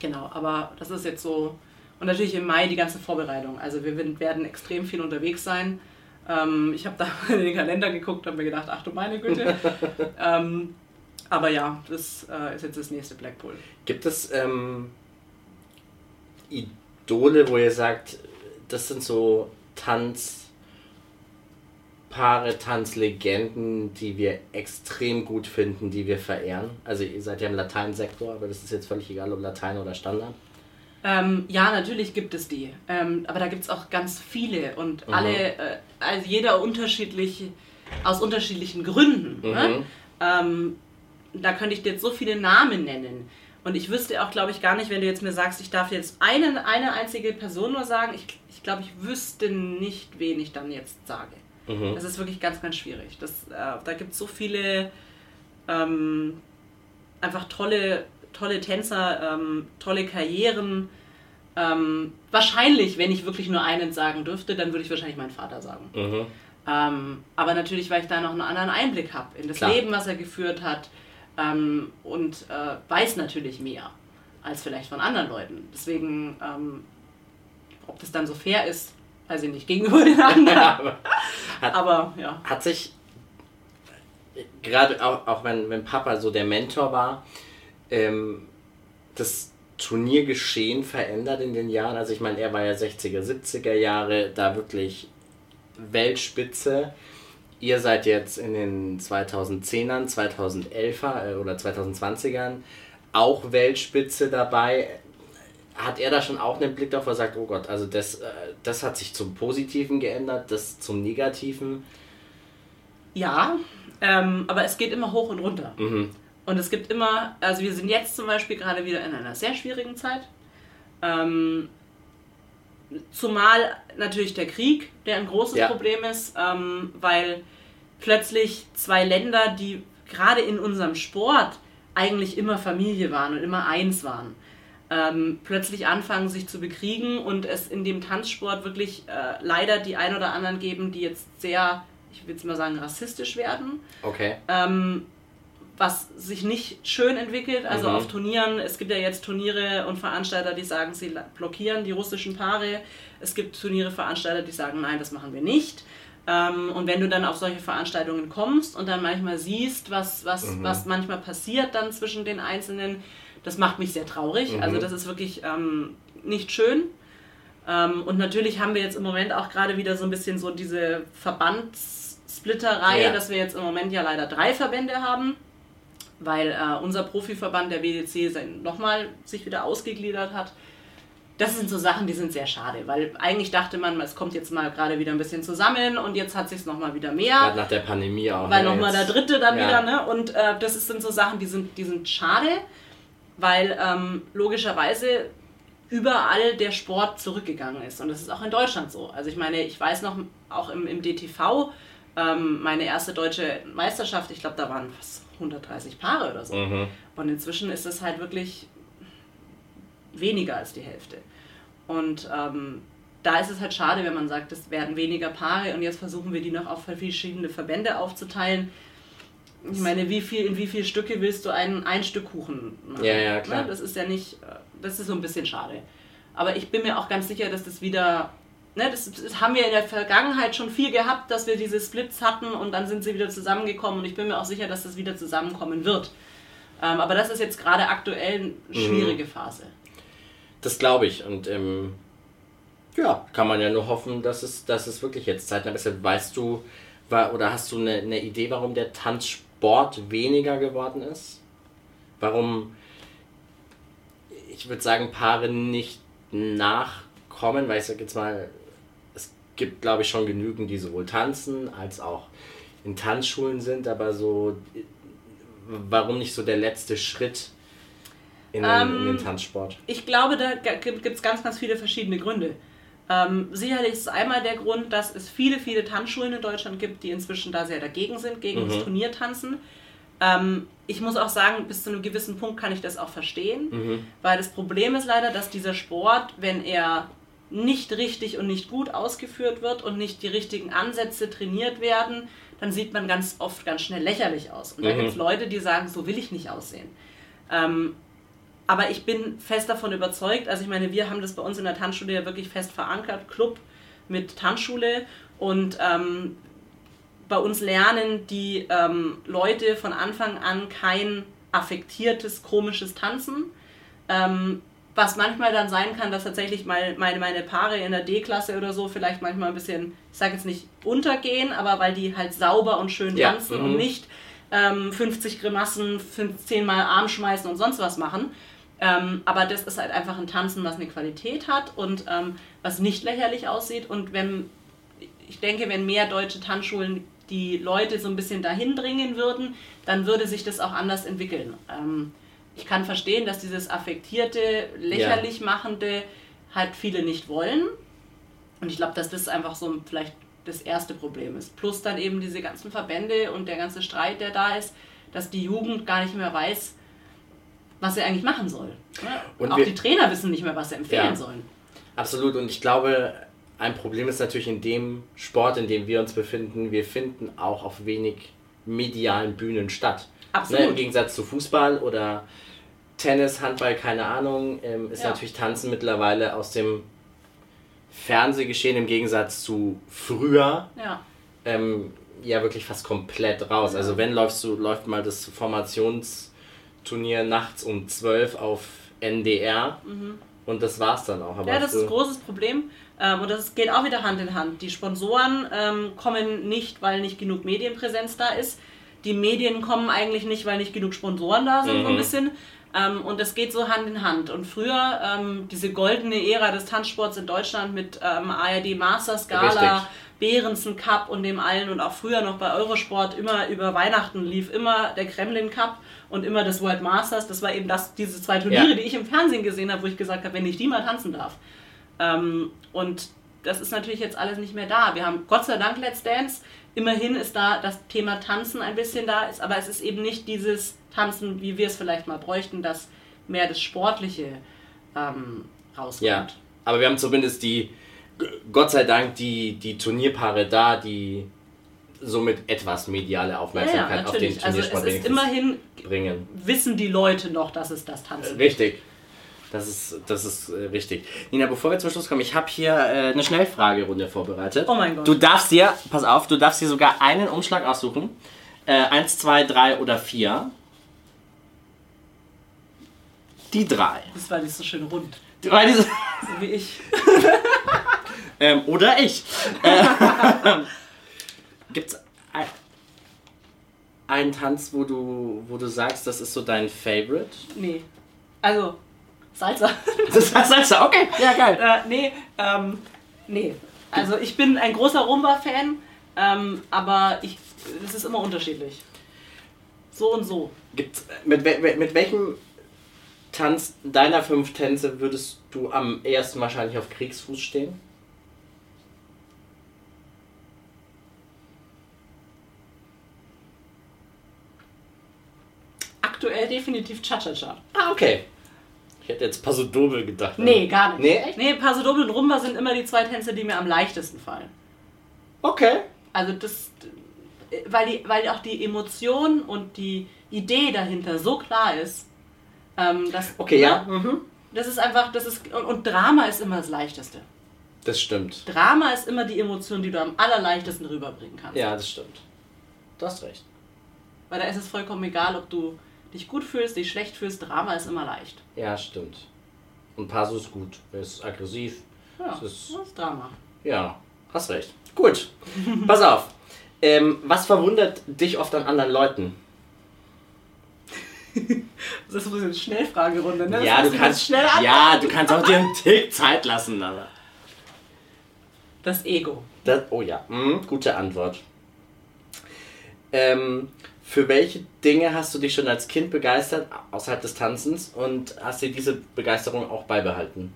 Genau, aber das ist jetzt so. Und natürlich im Mai die ganze Vorbereitung. Also wir werden extrem viel unterwegs sein. Ähm, ich habe da in den Kalender geguckt und mir gedacht, ach du meine Güte. ähm, aber ja, das äh, ist jetzt das nächste Blackpool. Gibt es ähm, Idole, wo ihr sagt, das sind so Tanzpaare, Tanzlegenden, die wir extrem gut finden, die wir verehren? Also ihr seid ja im Lateinsektor, aber das ist jetzt völlig egal, ob Latein oder Standard. Ähm, ja, natürlich gibt es die. Ähm, aber da gibt es auch ganz viele und mhm. alle, äh, also jeder unterschiedlich, aus unterschiedlichen Gründen. Ne? Mhm. Ne? Ähm, da könnte ich dir jetzt so viele Namen nennen. Und ich wüsste auch, glaube ich, gar nicht, wenn du jetzt mir sagst, ich darf jetzt eine, eine einzige Person nur sagen, ich, ich glaube, ich wüsste nicht, wen ich dann jetzt sage. Mhm. Das ist wirklich ganz, ganz schwierig. Das, äh, da gibt es so viele ähm, einfach tolle tolle Tänzer, ähm, tolle Karrieren. Ähm, wahrscheinlich, wenn ich wirklich nur einen sagen dürfte, dann würde ich wahrscheinlich meinen Vater sagen. Mhm. Ähm, aber natürlich, weil ich da noch einen anderen Einblick habe in das Klar. Leben, was er geführt hat ähm, und äh, weiß natürlich mehr als vielleicht von anderen Leuten. Deswegen, ähm, ob das dann so fair ist, weiß ich nicht, gegenüber den anderen. aber, hat, aber ja. Hat sich gerade auch, auch wenn, wenn Papa so der Mentor war, ähm, das Turniergeschehen verändert in den Jahren? Also ich meine, er war ja 60er, 70er Jahre da wirklich Weltspitze. Ihr seid jetzt in den 2010ern, 2011er äh, oder 2020ern auch Weltspitze dabei. Hat er da schon auch einen Blick darauf, wo er sagt, oh Gott, also das, äh, das hat sich zum Positiven geändert, das zum Negativen? Ja, ähm, aber es geht immer hoch und runter. Mhm. Und es gibt immer, also wir sind jetzt zum Beispiel gerade wieder in einer sehr schwierigen Zeit. Ähm, zumal natürlich der Krieg, der ein großes ja. Problem ist, ähm, weil plötzlich zwei Länder, die gerade in unserem Sport eigentlich immer Familie waren und immer eins waren, ähm, plötzlich anfangen sich zu bekriegen und es in dem Tanzsport wirklich äh, leider die ein oder anderen geben, die jetzt sehr, ich will jetzt mal sagen, rassistisch werden. Okay. Ähm, was sich nicht schön entwickelt. Also mhm. auf Turnieren, es gibt ja jetzt Turniere und Veranstalter, die sagen, sie blockieren die russischen Paare. Es gibt Turniere, Veranstalter, die sagen, nein, das machen wir nicht. Ähm, und wenn du dann auf solche Veranstaltungen kommst und dann manchmal siehst, was, was, mhm. was manchmal passiert dann zwischen den Einzelnen, das macht mich sehr traurig. Mhm. Also das ist wirklich ähm, nicht schön. Ähm, und natürlich haben wir jetzt im Moment auch gerade wieder so ein bisschen so diese Verbandssplitterei, ja. dass wir jetzt im Moment ja leider drei Verbände haben weil äh, unser Profiverband, der WDC, nochmal sich wieder ausgegliedert hat. Das sind so Sachen, die sind sehr schade, weil eigentlich dachte man, es kommt jetzt mal gerade wieder ein bisschen zusammen und jetzt hat sich es nochmal wieder mehr. Gerade nach der Pandemie auch. Weil ne, nochmal der dritte dann ja. wieder, ne? Und äh, das sind so Sachen, die sind, die sind schade. Weil ähm, logischerweise überall der Sport zurückgegangen ist. Und das ist auch in Deutschland so. Also ich meine, ich weiß noch, auch im, im DTV, ähm, meine erste deutsche Meisterschaft, ich glaube, da waren fast 130 Paare oder so. Mhm. Und inzwischen ist es halt wirklich weniger als die Hälfte. Und ähm, da ist es halt schade, wenn man sagt, es werden weniger Paare und jetzt versuchen wir die noch auf verschiedene Verbände aufzuteilen. Ich meine, wie viel, in wie viele Stücke willst du ein, ein Stück Kuchen machen? Ja, ja, klar. Das ist ja nicht, das ist so ein bisschen schade. Aber ich bin mir auch ganz sicher, dass das wieder, ne, das, das haben wir in der Vergangenheit schon viel gehabt, dass wir diese Splits hatten und dann sind sie wieder zusammengekommen und ich bin mir auch sicher, dass das wieder zusammenkommen wird. Ähm, aber das ist jetzt gerade aktuell eine mhm. schwierige mhm. Phase. Das glaube ich und ähm, ja, kann man ja nur hoffen, dass es, dass es wirklich jetzt zeitnah ist. Weißt du, war, oder hast du eine, eine Idee, warum der Tanzsport weniger geworden ist? Warum, ich würde sagen, Paare nicht nachkommen, weil ich sage jetzt mal, es gibt, glaube ich, schon genügend, die sowohl tanzen als auch in Tanzschulen sind, aber so, warum nicht so der letzte Schritt in den, ähm, in den ähm, Tanzsport? Ich glaube, da gibt es ganz, ganz viele verschiedene Gründe. Ähm, sicherlich ist einmal der Grund, dass es viele, viele Tanzschulen in Deutschland gibt, die inzwischen da sehr dagegen sind, gegen mhm. das Turniertanzen. Ähm, ich muss auch sagen, bis zu einem gewissen Punkt kann ich das auch verstehen, mhm. weil das Problem ist leider, dass dieser Sport, wenn er nicht richtig und nicht gut ausgeführt wird und nicht die richtigen Ansätze trainiert werden, dann sieht man ganz oft ganz schnell lächerlich aus. Und mhm. da gibt es Leute, die sagen, so will ich nicht aussehen. Ähm, aber ich bin fest davon überzeugt, also ich meine, wir haben das bei uns in der Tanzschule ja wirklich fest verankert, Club mit Tanzschule und ähm, bei uns lernen die ähm, Leute von Anfang an kein affektiertes, komisches Tanzen. Ähm, was manchmal dann sein kann, dass tatsächlich mal meine, meine Paare in der D-Klasse oder so vielleicht manchmal ein bisschen, ich sage jetzt nicht untergehen, aber weil die halt sauber und schön tanzen ja, und mhm. nicht ähm, 50 Grimassen, 10 Mal Arm schmeißen und sonst was machen. Ähm, aber das ist halt einfach ein Tanzen, was eine Qualität hat und ähm, was nicht lächerlich aussieht. Und wenn, ich denke, wenn mehr deutsche Tanzschulen die Leute so ein bisschen dahin bringen würden, dann würde sich das auch anders entwickeln. Ähm, ich kann verstehen, dass dieses affektierte, lächerlich machende halt viele nicht wollen. Und ich glaube, dass das einfach so vielleicht das erste Problem ist. Plus dann eben diese ganzen Verbände und der ganze Streit, der da ist, dass die Jugend gar nicht mehr weiß, was er eigentlich machen soll. Und auch wir, die Trainer wissen nicht mehr, was sie empfehlen ja, sollen. Absolut. Und ich glaube, ein Problem ist natürlich in dem Sport, in dem wir uns befinden, wir finden auch auf wenig medialen Bühnen statt. Absolut. Ne, Im Gegensatz zu Fußball oder Tennis, Handball, keine Ahnung, ähm, ist ja. natürlich Tanzen mittlerweile aus dem Fernsehgeschehen im Gegensatz zu früher ja, ähm, ja wirklich fast komplett raus. Also wenn läufst du, läuft mal das Formations- Turnier nachts um 12 auf NDR. Mhm. Und das war's dann auch. Aber ja, das ist ein großes Problem. Ähm, und das geht auch wieder Hand in Hand. Die Sponsoren ähm, kommen nicht, weil nicht genug Medienpräsenz da ist. Die Medien kommen eigentlich nicht, weil nicht genug Sponsoren da sind, mhm. so ein mhm. bisschen. Ähm, und das geht so Hand in Hand. Und früher, ähm, diese goldene Ära des Tanzsports in Deutschland mit ähm, ARD Masters Gala, Behrensen Cup und dem allen und auch früher noch bei Eurosport immer über Weihnachten lief immer der Kremlin Cup und immer das World Masters. Das war eben das, diese zwei Turniere, ja. die ich im Fernsehen gesehen habe, wo ich gesagt habe, wenn ich die mal tanzen darf. Ähm, und das ist natürlich jetzt alles nicht mehr da. Wir haben Gott sei Dank Let's Dance. Immerhin ist da das Thema Tanzen ein bisschen da, ist, aber es ist eben nicht dieses Tanzen, wie wir es vielleicht mal bräuchten, dass mehr das Sportliche ähm, rauskommt. Ja, aber wir haben zumindest die, Gott sei Dank, die, die Turnierpaare da, die somit etwas mediale Aufmerksamkeit ja, ja, auf den Turniersport also es ist immerhin bringen. Wissen die Leute noch, dass es das Tanzen Richtig. Das ist, das ist äh, richtig. Nina, bevor wir zum Schluss kommen, ich habe hier äh, eine Schnellfragerunde vorbereitet. Oh mein Gott. Du darfst dir, pass auf, du darfst dir sogar einen Umschlag aussuchen. Äh, eins, zwei, drei oder vier. Die drei. Das war nicht so schön rund. Die, weil diese, so wie ich. ähm, oder ich. Gibt's ein, einen Tanz, wo du, wo du sagst, das ist so dein Favorite? Nee. Also, Salsa. Das ist Salsa, okay. Ja, geil. Äh, nee, ähm, nee. Also ich bin ein großer Rumba-Fan, ähm, aber ich, es ist immer unterschiedlich. So und so. Gibt's, mit, mit welchem Tanz deiner fünf Tänze würdest du am ersten wahrscheinlich auf Kriegsfuß stehen? Aktuell definitiv Cha-Cha-Cha. Ah, okay. Ich hätte jetzt Paso Doble gedacht. Nee, gar nicht. Nee? Nee, Paso Doble und Rumba sind immer die zwei Tänze, die mir am leichtesten fallen. Okay. Also das, weil, die, weil auch die Emotion und die Idee dahinter so klar ist, ähm, dass, Okay, ja. ne, Mhm. das ist einfach, das ist, und, und Drama ist immer das Leichteste. Das stimmt. Drama ist immer die Emotion, die du am allerleichtesten rüberbringen kannst. Ja, das stimmt. Du hast recht. Weil da ist es vollkommen egal, ob du dich gut fühlst, dich schlecht fühlst, Drama ist immer leicht. Ja, stimmt. Und Paso ist gut. Er ist aggressiv. Ja, Das das ist- ist, Drama. Ja, hast recht. Gut. Pass auf. Ähm, was verwundert dich oft an anderen Leuten? Das ist so eine Schnellfragerunde, ne? Ja, du kannst. schnell ja, du kannst auch dir einen Tick Zeit lassen, aber. Das Ego. Das, oh ja, mhm, gute Antwort. Ähm, für welche Dinge hast du dich schon als Kind begeistert, außerhalb des Tanzens, und hast dir diese Begeisterung auch beibehalten?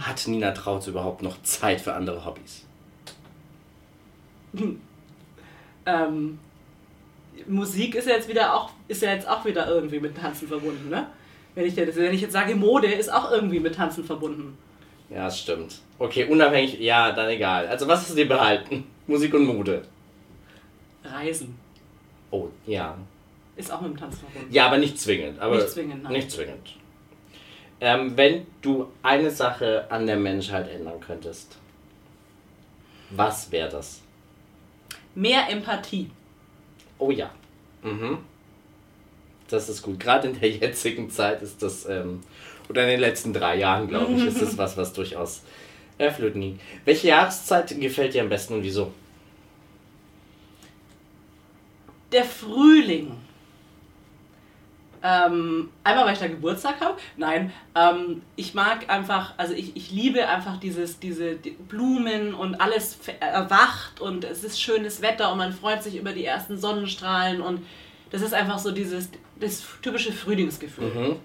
Hat Nina Trautz überhaupt noch Zeit für andere Hobbys? Ähm, Musik ist ja jetzt wieder auch, ist ja jetzt auch wieder irgendwie mit Tanzen verbunden, ne? Wenn ich, wenn ich jetzt sage, Mode ist auch irgendwie mit Tanzen verbunden. Ja, das stimmt. Okay, unabhängig, ja, dann egal. Also, was hast du dir behalten? Musik und Mode. Reisen Oh, ja. ist auch mit dem Tanzen verbunden. Ja, aber nicht zwingend. Aber Nicht zwingend, nein. Nicht zwingend. Ähm, wenn du eine Sache an der Menschheit ändern könntest, was wäre das? Mehr Empathie. Oh ja. Mhm. Das ist gut. Gerade in der jetzigen Zeit ist das, ähm, oder in den letzten drei Jahren, glaube ich, ist das was, was durchaus erfüllt liegt. Welche Jahreszeit gefällt dir am besten und wieso? Der Frühling. Ähm, einmal, weil ich da Geburtstag habe. Nein, ähm, ich mag einfach, also ich, ich liebe einfach dieses, diese die Blumen und alles erwacht und es ist schönes Wetter und man freut sich über die ersten Sonnenstrahlen und das ist einfach so dieses das typische Frühlingsgefühl. Mhm.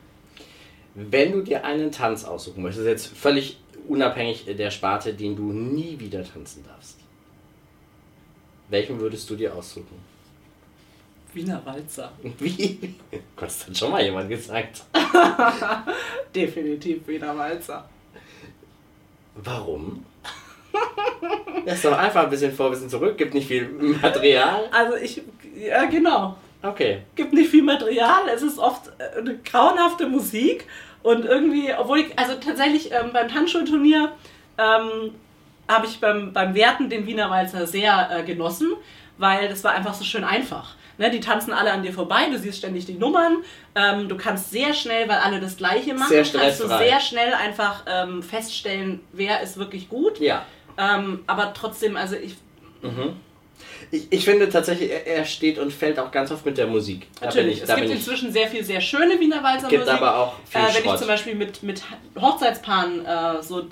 Wenn du dir einen Tanz aussuchen möchtest, jetzt völlig unabhängig der Sparte, den du nie wieder tanzen darfst, welchen würdest du dir aussuchen? Wiener Walzer. Wie? Das hat schon mal jemand gesagt. Definitiv Wiener Walzer. Warum? Lass doch einfach ein bisschen vor, ein bisschen zurück, gibt nicht viel Material. Also ich, ja genau. Okay. gibt nicht viel Material, es ist oft äh, eine grauenhafte Musik und irgendwie, obwohl ich, also tatsächlich ähm, beim Tanzschulturnier ähm, habe ich beim, beim Werten den Wiener Walzer sehr äh, genossen, weil das war einfach so schön einfach. Ne, die tanzen alle an dir vorbei, du siehst ständig die Nummern, ähm, du kannst sehr schnell, weil alle das Gleiche machen, Sehr kannst du sehr schnell einfach ähm, feststellen, wer ist wirklich gut. Ja. Ähm, aber trotzdem, also ich, Ich, ich finde tatsächlich, er, steht und fällt auch ganz oft mit der Musik. Da Natürlich, ich, es gibt ich, inzwischen sehr viel sehr schöne Wiener Walzer-Musik. gibt aber auch viel Äh, wenn ich Schrott. zum Beispiel mit, mit Hochzeitspaaren äh, so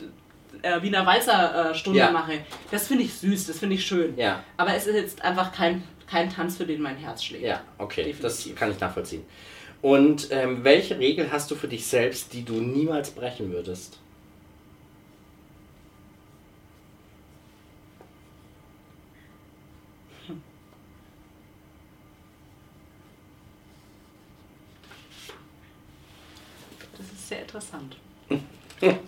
äh, Wiener Walzer äh, Stunde Ja. mache, das finde ich süß, das finde ich schön. Ja. Aber es ist jetzt einfach kein, kein Tanz, für den mein Herz schlägt. Ja, okay, das Definitiv. kann ich nachvollziehen. Und ähm, welche Regel hast du für dich selbst, die du niemals brechen würdest? Das ist sehr interessant.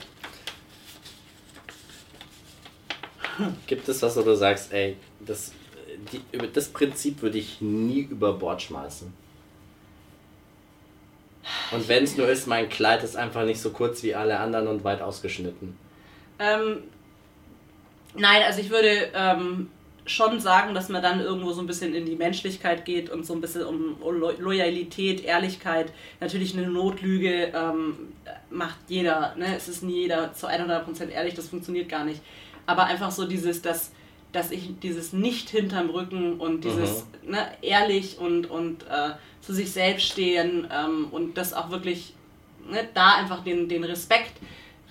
Gibt es was, wo du sagst, ey, das, die, über das Prinzip würde ich nie über Bord schmeißen? Und wenn es nur ist, mein Kleid ist einfach nicht so kurz wie alle anderen und weit ausgeschnitten. Ähm, nein, also ich würde ähm, schon sagen, dass man dann irgendwo so ein bisschen in die Menschlichkeit geht und so ein bisschen um Lo Loyalität, Ehrlichkeit. Natürlich eine Notlüge ähm, macht jeder. Ne? Es ist nie jeder zu 100% ehrlich, das funktioniert gar nicht. Aber einfach so dieses, dass, dass ich dieses nicht hinterm Rücken und dieses ne, ehrlich und, und äh, zu sich selbst stehen ähm, und das auch wirklich ne, da einfach den, den Respekt,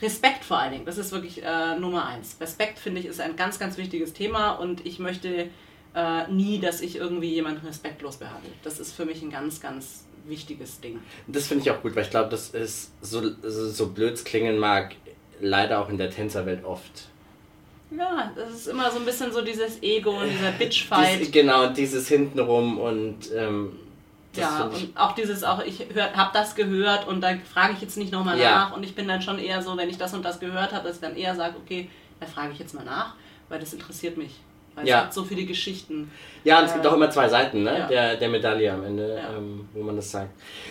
Respekt vor allen Dingen, das ist wirklich äh, Nummer eins. Respekt finde ich ist ein ganz, ganz wichtiges Thema und ich möchte äh, nie, dass ich irgendwie jemanden respektlos behandle. Das ist für mich ein ganz, ganz wichtiges Ding. Das finde ich auch gut, weil ich glaube, das ist, so, so blöd klingen mag, leider auch in der Tänzerwelt oft. Ja, das ist immer so ein bisschen so dieses Ego und dieser Bitchfight. Dies, genau, dieses hintenrum und ähm, ja, und auch dieses, auch ich habe das gehört und da frage ich jetzt nicht nochmal ja. nach und ich bin dann schon eher so, wenn ich das und das gehört habe, dass ich dann eher sage, okay, da frage ich jetzt mal nach, weil das interessiert mich. Weil ja. es gibt so viele Geschichten. Ja, und es gibt auch immer zwei Seiten ne? Ja. der, der Medaille am Ende, ja. ähm, wo man das sagt.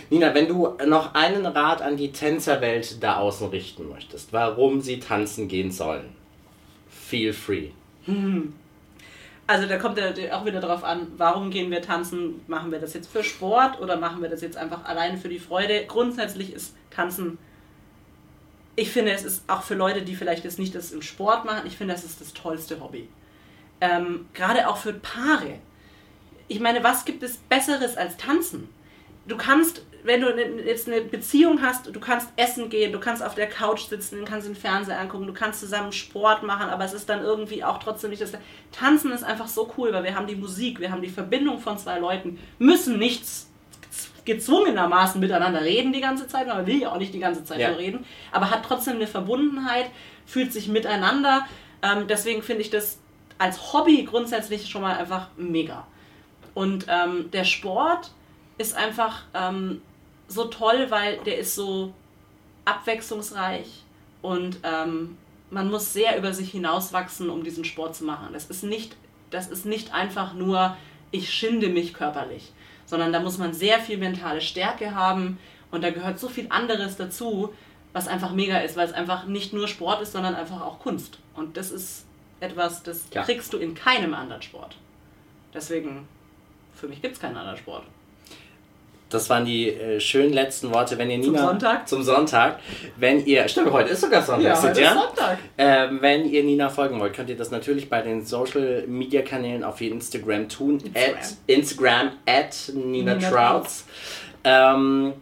Nina, wenn du noch einen Rat an die Tänzerwelt da außen richten möchtest, warum sie tanzen gehen sollen, feel free. Hm. Also da kommt ja auch wieder darauf an, warum gehen wir tanzen? Machen wir das jetzt für Sport oder machen wir das jetzt einfach alleine für die Freude? Grundsätzlich ist Tanzen, ich finde, es ist auch für Leute, die vielleicht jetzt nicht das im Sport machen, ich finde, das ist das tollste Hobby. Ähm, Gerade auch für Paare. Ich meine, was gibt es Besseres als Tanzen? Du kannst wenn du jetzt eine Beziehung hast, du kannst essen gehen, du kannst auf der Couch sitzen, du kannst den Fernseher angucken, du kannst zusammen Sport machen, aber es ist dann irgendwie auch trotzdem nicht das. Tanzen ist einfach so cool, weil wir haben die Musik, wir haben die Verbindung von zwei Leuten, müssen nichts gezwungenermaßen miteinander reden die ganze Zeit, man will ja auch nicht die ganze Zeit ja. nur reden, aber hat trotzdem eine Verbundenheit, fühlt sich miteinander. Ähm, deswegen finde ich das als Hobby grundsätzlich schon mal einfach mega. Und ähm, der Sport ist einfach ähm, so toll, weil der ist so abwechslungsreich und ähm, man muss sehr über sich hinauswachsen, um diesen Sport zu machen. Das ist nicht, das ist nicht einfach nur, ich schinde mich körperlich, sondern da muss man sehr viel mentale Stärke haben und da gehört so viel anderes dazu, was einfach mega ist, weil es einfach nicht nur Sport ist, sondern einfach auch Kunst. Und das ist etwas, das ja. kriegst du in keinem anderen Sport. Deswegen, für mich gibt es keinen anderen Sport. Das waren die äh, schönen letzten Worte. Wenn ihr Nina, zum Sonntag? Zum Sonntag. Wenn ihr, stimmt, heute ist sogar Sonntag. Ja, heute ja? ist Sonntag. Ähm, wenn ihr Nina folgen wollt, könnt ihr das natürlich bei den Social Media Kanälen auf Instagram tun. Instagram. At, Instagram at Nina, Nina Trouts. Ähm,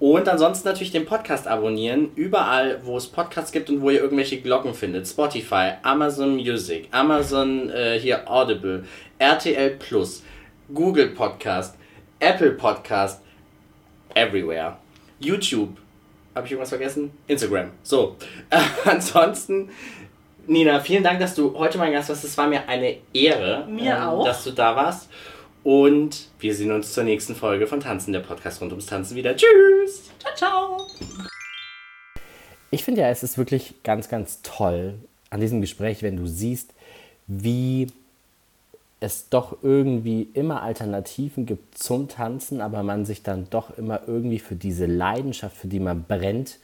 und ansonsten natürlich den Podcast abonnieren, überall, wo es Podcasts gibt und wo ihr irgendwelche Glocken findet. Spotify, Amazon Music, Amazon äh, hier Audible, RTL Plus, Google Podcast, Apple Podcast, everywhere. YouTube. Habe ich irgendwas vergessen? Instagram. So. Äh, ansonsten, Nina, vielen Dank, dass du heute mein Gast warst. Es war mir eine Ehre, mir ähm, auch. dass du da warst. Und wir sehen uns zur nächsten Folge von Tanzen, der Podcast rund ums Tanzen wieder. Tschüss. Ciao, ciao. Ich finde ja, es ist wirklich ganz, ganz toll an diesem Gespräch, wenn du siehst, wie es doch irgendwie immer Alternativen gibt zum Tanzen, aber man sich dann doch immer irgendwie für diese Leidenschaft, für die man brennt,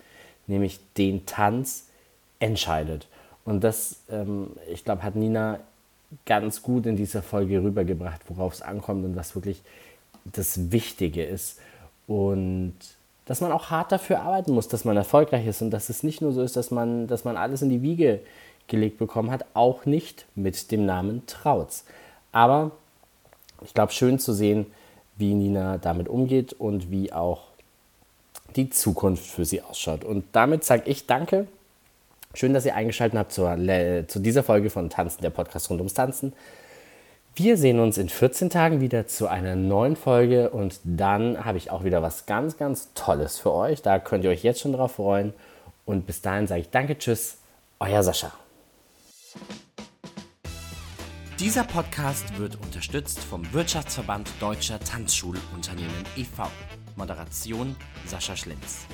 nämlich den Tanz, entscheidet. Und das, ähm, ich glaube, hat Nina ganz gut in dieser Folge rübergebracht, worauf es ankommt und was wirklich das Wichtige ist. Und dass man auch hart dafür arbeiten muss, dass man erfolgreich ist und dass es nicht nur so ist, dass man, dass man alles in die Wiege gelegt bekommen hat, auch nicht mit dem Namen Trautz. Aber ich glaube, schön zu sehen, wie Nina damit umgeht und wie auch die Zukunft für sie ausschaut. Und damit sage ich Danke. Schön, dass ihr eingeschaltet habt zur, zu dieser Folge von Tanzen, der Podcast rund ums Tanzen. Wir sehen uns in 14 Tagen wieder zu einer neuen Folge und dann habe ich auch wieder was ganz, ganz Tolles für euch. Da könnt ihr euch jetzt schon drauf freuen. Und bis dahin sage ich Danke, Tschüss, euer Sascha. Dieser Podcast wird unterstützt vom Wirtschaftsverband Deutscher Tanzschulunternehmen e.V. Moderation Sascha Schlenz.